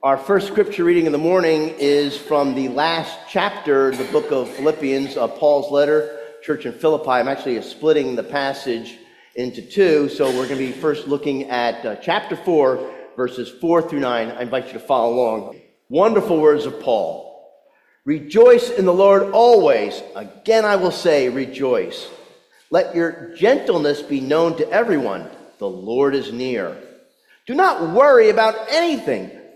Our first scripture reading in the morning is from the last chapter, the book of Philippians, of Paul's letter, church in Philippi. I'm actually splitting the passage into two, so we're going to be first looking at uh, chapter 4, verses 4 through 9. I invite you to follow along. Wonderful words of Paul. Rejoice in the Lord always. Again, I will say, rejoice. Let your gentleness be known to everyone. The Lord is near. Do not worry about anything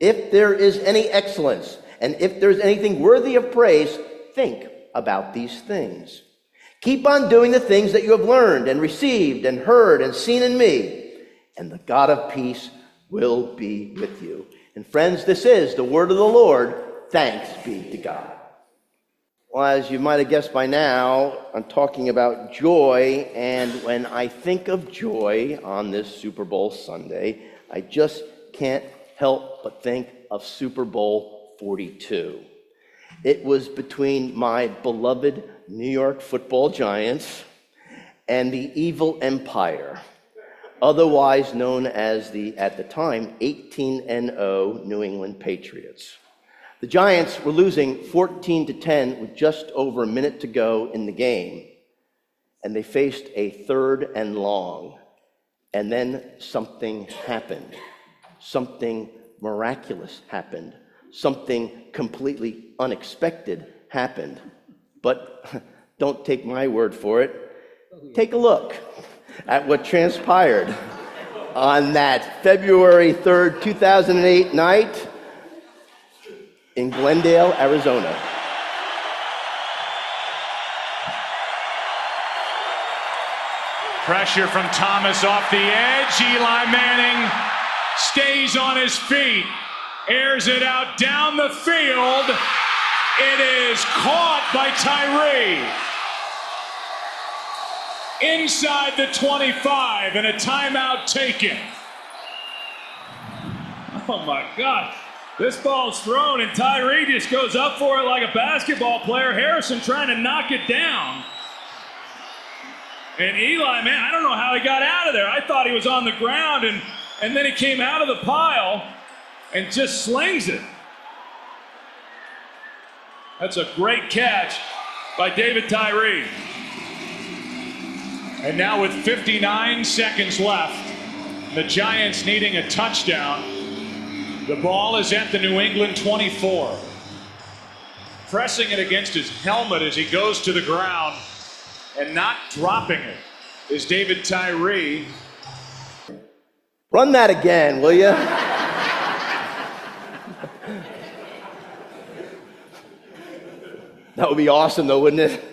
if there is any excellence, and if there's anything worthy of praise, think about these things. Keep on doing the things that you have learned and received and heard and seen in me, and the God of peace will be with you. And friends, this is the word of the Lord. Thanks be to God. Well, as you might have guessed by now, I'm talking about joy, and when I think of joy on this Super Bowl Sunday, I just can't help but think of Super Bowl 42. It was between my beloved New York football giants and the evil empire, otherwise known as the, at the time, 18 0 New England Patriots. The Giants were losing 14 to 10 with just over a minute to go in the game, and they faced a third and long. And then something happened something miraculous happened. Something completely unexpected happened. But don't take my word for it. Take a look at what transpired on that February 3rd, 2008 night in Glendale, Arizona. Pressure from Thomas off the edge. Eli Manning stays on his feet, airs it out down the field. It is caught by Tyree. Inside the 25 and a timeout taken. Oh my God. This ball's thrown and Tyree just goes up for it like a basketball player. Harrison trying to knock it down. And Eli, man, I don't know how he got out of there. I thought he was on the ground and and then he came out of the pile and just slings it. That's a great catch by David Tyree. And now, with 59 seconds left, the Giants needing a touchdown. The ball is at the New England 24. Pressing it against his helmet as he goes to the ground and not dropping it is David Tyree. Run that again, will you? that would be awesome, though, wouldn't it?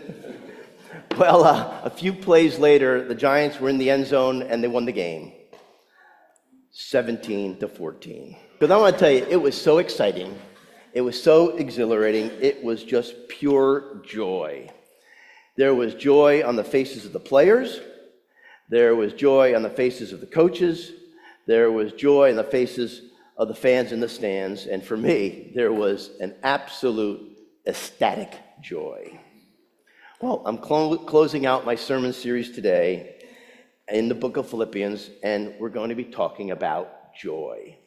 Well, uh, a few plays later, the Giants were in the end zone and they won the game 17 to 14. Because I want to tell you, it was so exciting. It was so exhilarating. It was just pure joy. There was joy on the faces of the players, there was joy on the faces of the coaches, there was joy in the faces of the fans in the stands, and for me, there was an absolute ecstatic joy. Well, I'm clo- closing out my sermon series today in the book of Philippians, and we're going to be talking about joy.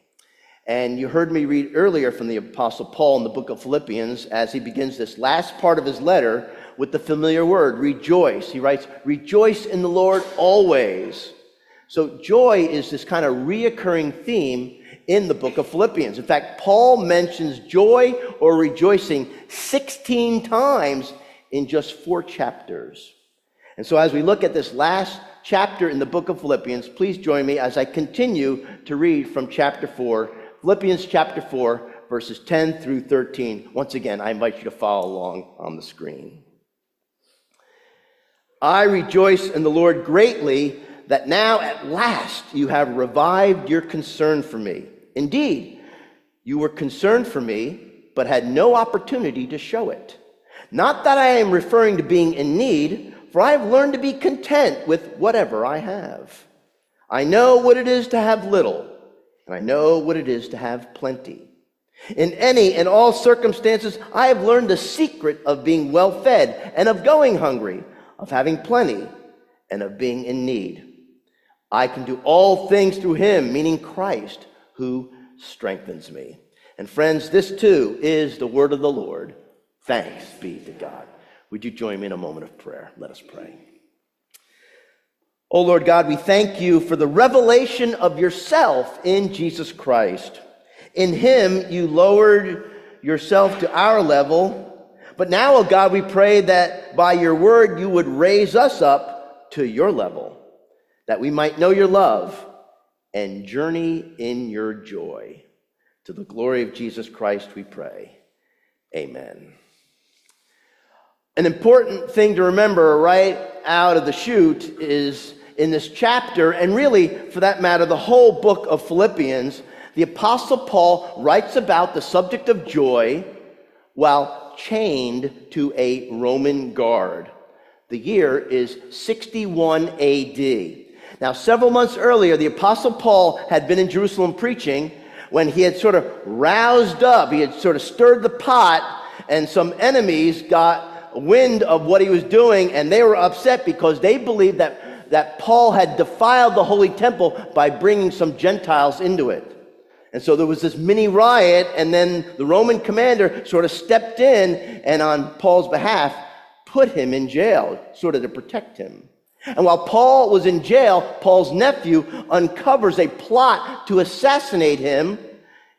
And you heard me read earlier from the Apostle Paul in the book of Philippians as he begins this last part of his letter with the familiar word, rejoice. He writes, Rejoice in the Lord always. So joy is this kind of reoccurring theme in the book of Philippians. In fact, Paul mentions joy or rejoicing 16 times in just four chapters. And so as we look at this last chapter in the book of Philippians, please join me as I continue to read from chapter 4, Philippians chapter 4, verses 10 through 13. Once again, I invite you to follow along on the screen. I rejoice in the Lord greatly that now at last you have revived your concern for me. Indeed, you were concerned for me, but had no opportunity to show it. Not that I am referring to being in need, for I have learned to be content with whatever I have. I know what it is to have little, and I know what it is to have plenty. In any and all circumstances, I have learned the secret of being well fed and of going hungry, of having plenty and of being in need. I can do all things through him, meaning Christ, who strengthens me. And friends, this too is the word of the Lord. Thanks be to God. Would you join me in a moment of prayer? Let us pray. Oh Lord God, we thank you for the revelation of yourself in Jesus Christ. In him, you lowered yourself to our level. But now, oh God, we pray that by your word, you would raise us up to your level, that we might know your love and journey in your joy. To the glory of Jesus Christ, we pray. Amen. An important thing to remember right out of the chute is in this chapter, and really, for that matter, the whole book of Philippians, the Apostle Paul writes about the subject of joy while chained to a Roman guard. The year is 61 AD. Now, several months earlier, the Apostle Paul had been in Jerusalem preaching when he had sort of roused up, he had sort of stirred the pot, and some enemies got wind of what he was doing, and they were upset because they believed that that Paul had defiled the holy temple by bringing some Gentiles into it. And so there was this mini riot, and then the Roman commander sort of stepped in and, on Paul's behalf, put him in jail, sort of to protect him. And while Paul was in jail, Paul's nephew uncovers a plot to assassinate him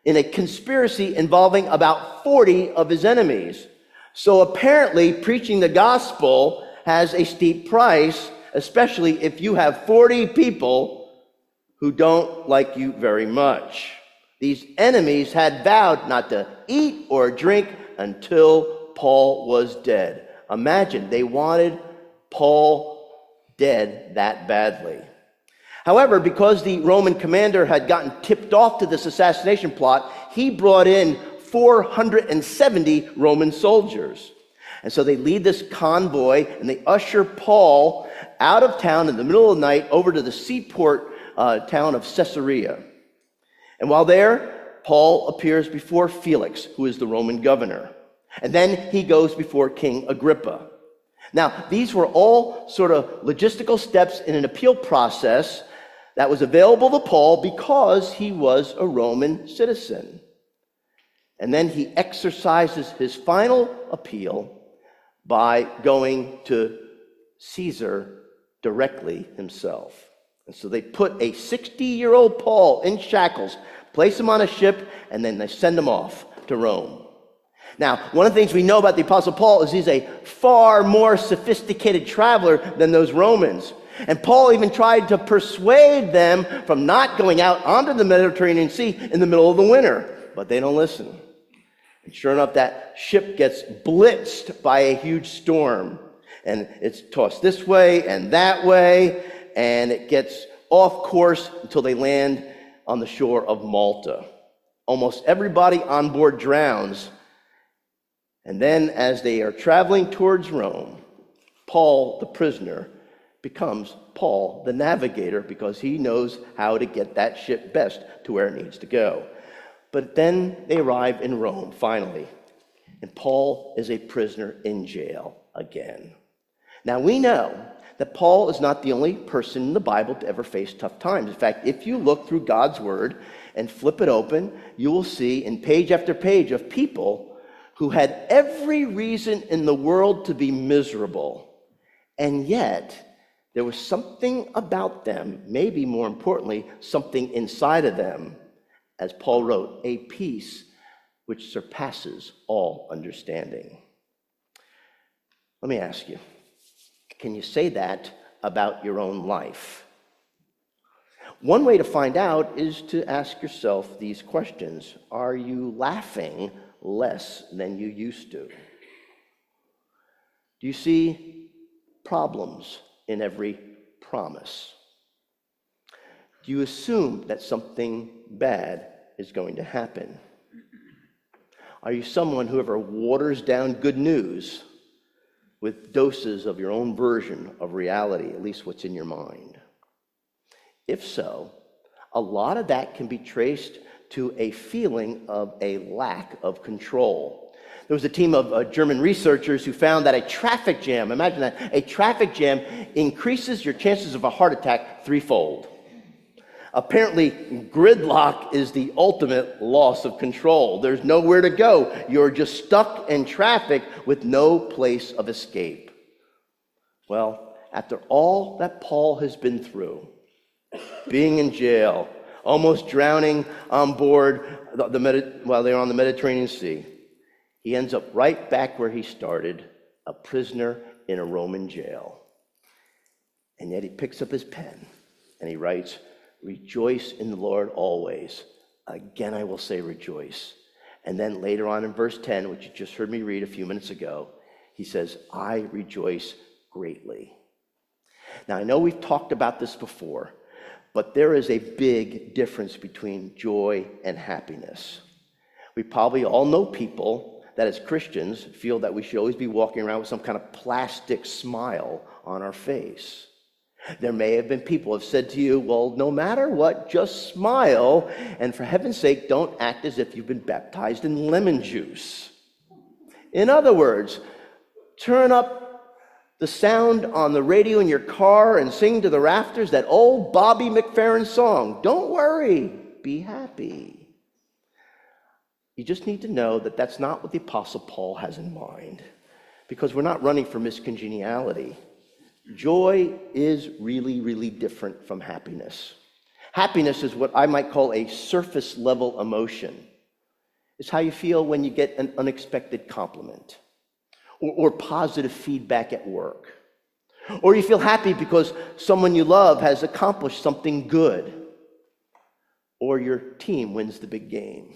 in a conspiracy involving about 40 of his enemies. So apparently, preaching the gospel has a steep price especially if you have 40 people who don't like you very much. These enemies had vowed not to eat or drink until Paul was dead. Imagine, they wanted Paul dead that badly. However, because the Roman commander had gotten tipped off to this assassination plot, he brought in 470 Roman soldiers. And so they lead this convoy and they usher Paul out of town in the middle of the night over to the seaport uh, town of Caesarea. And while there, Paul appears before Felix, who is the Roman governor. And then he goes before King Agrippa. Now, these were all sort of logistical steps in an appeal process that was available to Paul because he was a Roman citizen. And then he exercises his final appeal by going to Caesar directly himself. And so they put a 60 year old Paul in shackles, place him on a ship, and then they send him off to Rome. Now, one of the things we know about the Apostle Paul is he's a far more sophisticated traveler than those Romans. And Paul even tried to persuade them from not going out onto the Mediterranean Sea in the middle of the winter, but they don't listen. And sure enough, that ship gets blitzed by a huge storm and it's tossed this way and that way, and it gets off course until they land on the shore of Malta. Almost everybody on board drowns. And then, as they are traveling towards Rome, Paul, the prisoner, becomes Paul, the navigator, because he knows how to get that ship best to where it needs to go. But then they arrive in Rome, finally, and Paul is a prisoner in jail again. Now we know that Paul is not the only person in the Bible to ever face tough times. In fact, if you look through God's Word and flip it open, you will see in page after page of people who had every reason in the world to be miserable. And yet, there was something about them, maybe more importantly, something inside of them, as Paul wrote, a peace which surpasses all understanding. Let me ask you can you say that about your own life? One way to find out is to ask yourself these questions Are you laughing less than you used to? Do you see problems in every promise? Do you assume that something bad is going to happen? Are you someone who ever waters down good news with doses of your own version of reality, at least what's in your mind? If so, a lot of that can be traced to a feeling of a lack of control. There was a team of uh, German researchers who found that a traffic jam, imagine that, a traffic jam increases your chances of a heart attack threefold. Apparently, gridlock is the ultimate loss of control. There's nowhere to go. You're just stuck in traffic with no place of escape. Well, after all that Paul has been through, being in jail, almost drowning on board the, the while they're on the Mediterranean Sea, he ends up right back where he started, a prisoner in a Roman jail. And yet he picks up his pen and he writes, Rejoice in the Lord always. Again, I will say rejoice. And then later on in verse 10, which you just heard me read a few minutes ago, he says, I rejoice greatly. Now, I know we've talked about this before, but there is a big difference between joy and happiness. We probably all know people that, as Christians, feel that we should always be walking around with some kind of plastic smile on our face. There may have been people have said to you, Well, no matter what, just smile, and for heaven's sake, don't act as if you've been baptized in lemon juice. In other words, turn up the sound on the radio in your car and sing to the rafters that old Bobby McFerrin song. Don't worry, be happy. You just need to know that that's not what the Apostle Paul has in mind, because we're not running for Miss Congeniality. Joy is really, really different from happiness. Happiness is what I might call a surface level emotion. It's how you feel when you get an unexpected compliment or, or, positive feedback at work. Or you feel happy because someone you love has accomplished something good. Or your team wins the big game.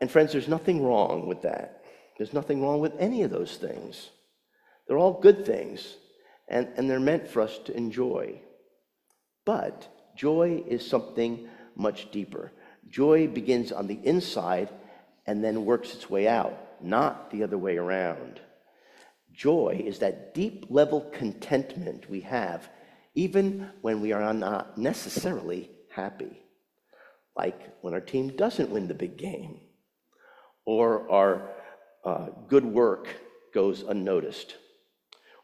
And friends, there's nothing wrong with that. There's nothing wrong with any of those things. They're all good things, and, and they're meant for us to enjoy. But joy is something much deeper. Joy begins on the inside and then works its way out, not the other way around. Joy is that deep level contentment we have even when we are not necessarily happy. Like when our team doesn't win the big game, or our uh, good work goes unnoticed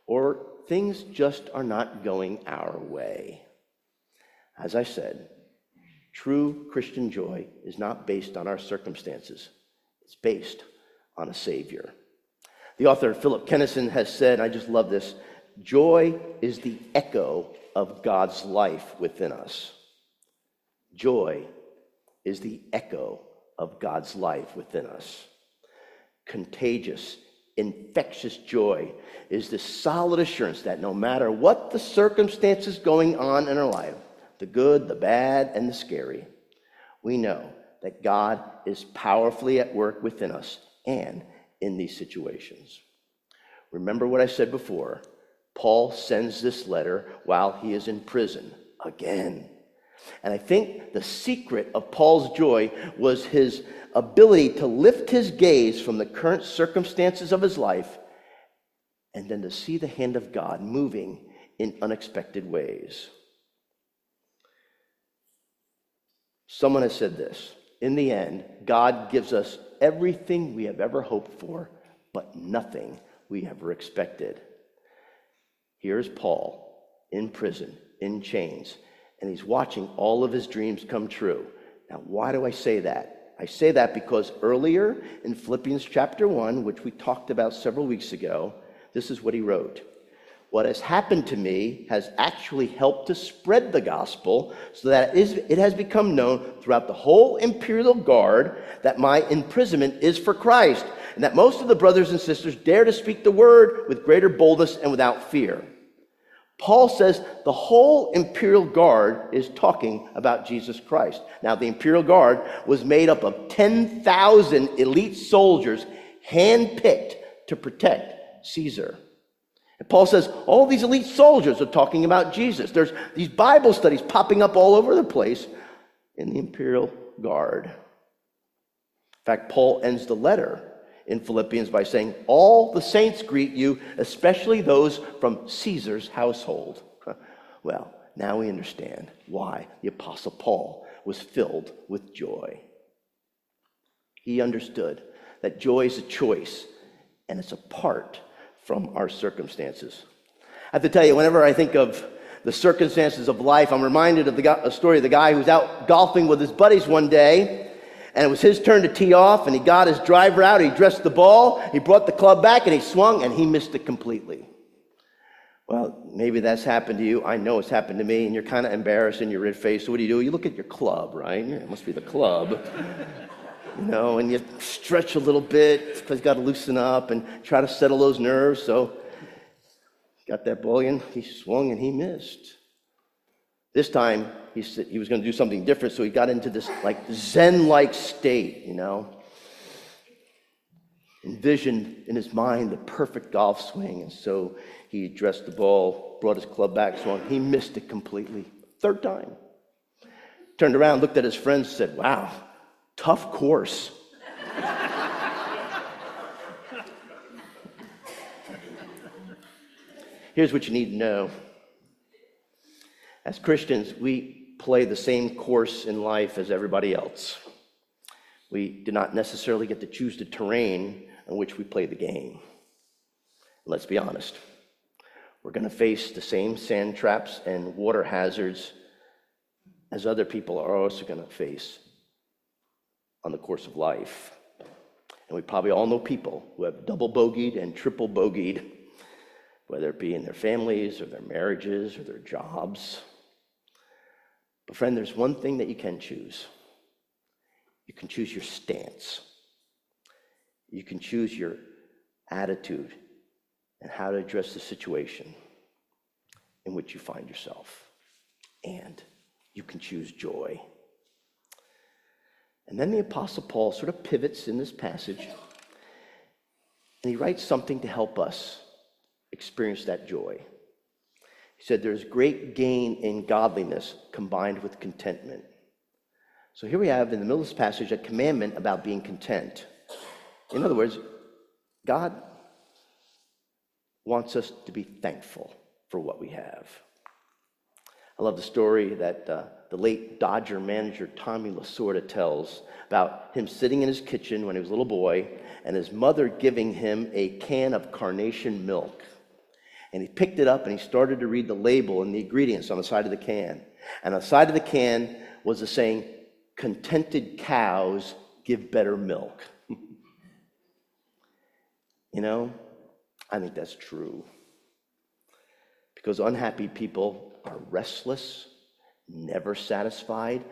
or things just are not going our way. As I said, true Christian joy is not based on our circumstances, it's based on a Savior. The author Philip Kenneson has said, I just love this joy is the echo of God's life within us. Joy is the echo of God's life within us. Contagious infectious joy is the solid assurance that no matter what the circumstances going on in our life, the good, the bad, and the scary, we know that God is powerfully at work within us and in these situations. Remember what I said before. Paul sends this letter while he is in prison again. And I think the secret of Paul's joy was his ability to lift his gaze from the current circumstances of his life and then to see the hand of God moving in unexpected ways. Someone has said this In the end, God gives us everything we have ever hoped for, but nothing we ever expected. Here's Paul in prison, in chains, and he's watching all of his dreams come true. Now, why do I say that? I say that because earlier in Philippians chapter 1, which we talked about several weeks ago, this is what he wrote. What has happened to me has actually helped to spread the gospel so that it has become known throughout the whole imperial guard that my imprisonment is for Christ, and that most of the brothers and sisters dare to speak the word with greater boldness and without fear. Paul says the whole imperial guard is talking about Jesus Christ. Now, the imperial guard was made up of 10,000 elite soldiers handpicked to protect Caesar. Paul says all these elite soldiers are talking about Jesus. There's these Bible studies popping up all over the place in the imperial guard. In fact, Paul ends the letter in Philippians by saying, All the saints greet you, especially those from Caesar's household. Well, now we understand why the Apostle Paul was filled with joy. He understood that joy is a choice and it's apart from our circumstances. I have to tell you, whenever I think of the circumstances of life, I'm reminded of the story of the guy who was out golfing with his buddies one day and it was his turn to tee off, and he got his driver out, he dressed the ball, he brought the club back, and he swung, and he missed it completely. Well, maybe that's happened to you. I know it's happened to me, and you're kind of embarrassed and you're red faced. So what do you do? You look at your club, right? It must be the club. You know, and you stretch a little bit because you got to loosen up and try to settle those nerves. So, got that ball in, he swung and he missed. This time, he said he was going to do something different, so he got into this like Zen-like state, you know. Envisioned in his mind the perfect golf swing, and so he addressed the ball, brought his club back, swung. He missed it completely. Third time. Turned around, looked at his friends, said, "Wow, tough course." Here's what you need to know. As Christians, we play the same course in life as everybody else. We do not necessarily get to choose the terrain on which we play the game. Let's be honest. We're going to face the same sand traps and water hazards as other people are also going to face on the course of life. And we probably all know people who have double bogeyed and triple bogeyed, whether it be in their families or their marriages or their jobs. But, friend, there's one thing that you can choose you can choose your stance, you can choose your attitude and how to address the situation in which you find yourself. And you can choose joy. And then the Apostle Paul sort of pivots in this passage and he writes something to help us experience that joy. He said, There's great gain in godliness combined with contentment. So here we have in the middle of this passage a commandment about being content. In other words, God wants us to be thankful for what we have. I love the story that uh, the late Dodger manager Tommy Lasorda tells about him sitting in his kitchen when he was a little boy and his mother giving him a can of carnation milk. And he picked it up and he started to read the label and the ingredients on the side of the can. And on the side of the can was the saying, Contented cows give better milk. you know, I think that's true. Because unhappy people are restless, never satisfied,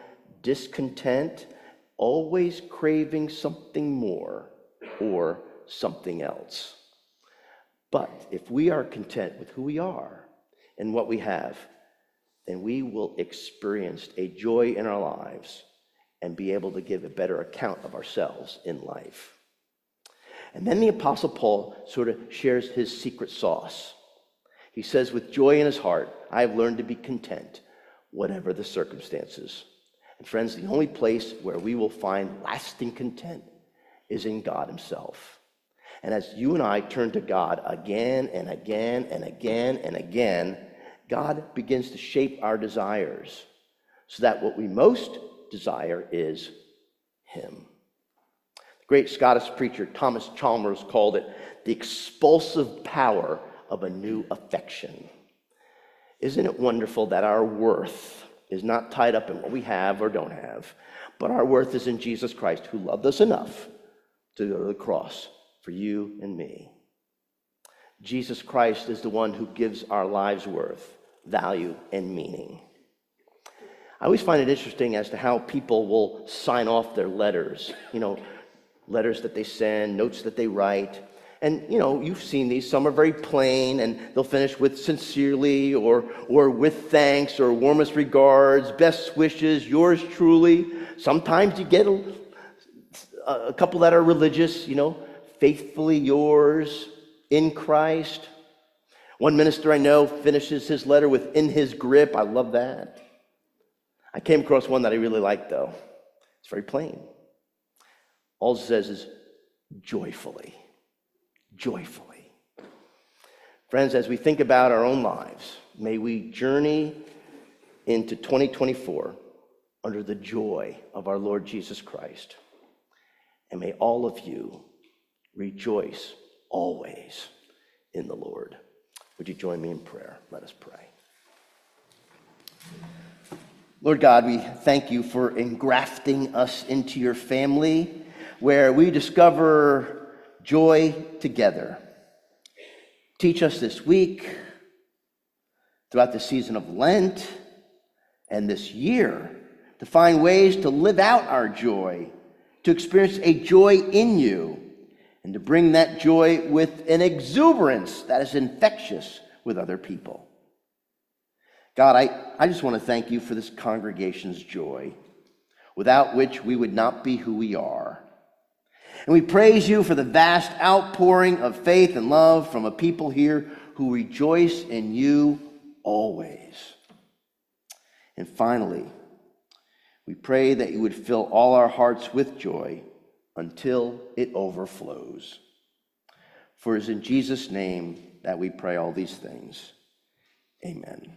discontent, always craving something more or something else. But if we are content with who we are and what we have, then we will experience a joy in our lives and be able to give a better account of ourselves in life. And then the Apostle Paul sort of shares his secret sauce. He says, With joy in his heart, I have learned to be content, whatever the circumstances. And friends, the only place where we will find lasting content is in God Himself. And as you and I turn to God again and again and again and again, God begins to shape our desires so that what we most desire is Him. The great Scottish preacher Thomas Chalmers called it the expulsive power of a new affection. Isn't it wonderful that our worth is not tied up in what we have or don't have, but our worth is in Jesus Christ, who loved us enough to go to the cross for you and me. Jesus Christ is the one who gives our lives worth, value, and meaning. I always find it interesting as to how people will sign off their letters, you know, letters that they send, notes that they write. And, you know, you've seen these. Some are very plain, and they'll finish with sincerely or, or with thanks or warmest regards, best wishes, yours truly. Sometimes you get a, a couple that are religious, you know, faithfully yours in Christ. One minister I know finishes his letter with in his grip. I love that. I came across one that I really liked, though. It's very plain. All it says is joyfully. Joyfully. Friends, as we think about our own lives, may we journey into 2024 under the joy of our Lord Jesus Christ. And may all of you rejoice always in the Lord. Would you join me in prayer? Let us pray. Lord God, we thank you for engrafting us into your family where we discover joy together. Teach us this week, throughout the season of Lent, and this year to find ways to live out our joy, to experience a joy in you, and to bring that joy with an exuberance that is infectious with other people. God, I, I just want to thank you for this congregation's joy, without which we would not be who we are. And we praise you for the vast outpouring of faith and love from a people here who rejoice in you always. And finally, we pray that you would fill all our hearts with joy until it overflows. For it is in Jesus' name that we pray all these things. Amen.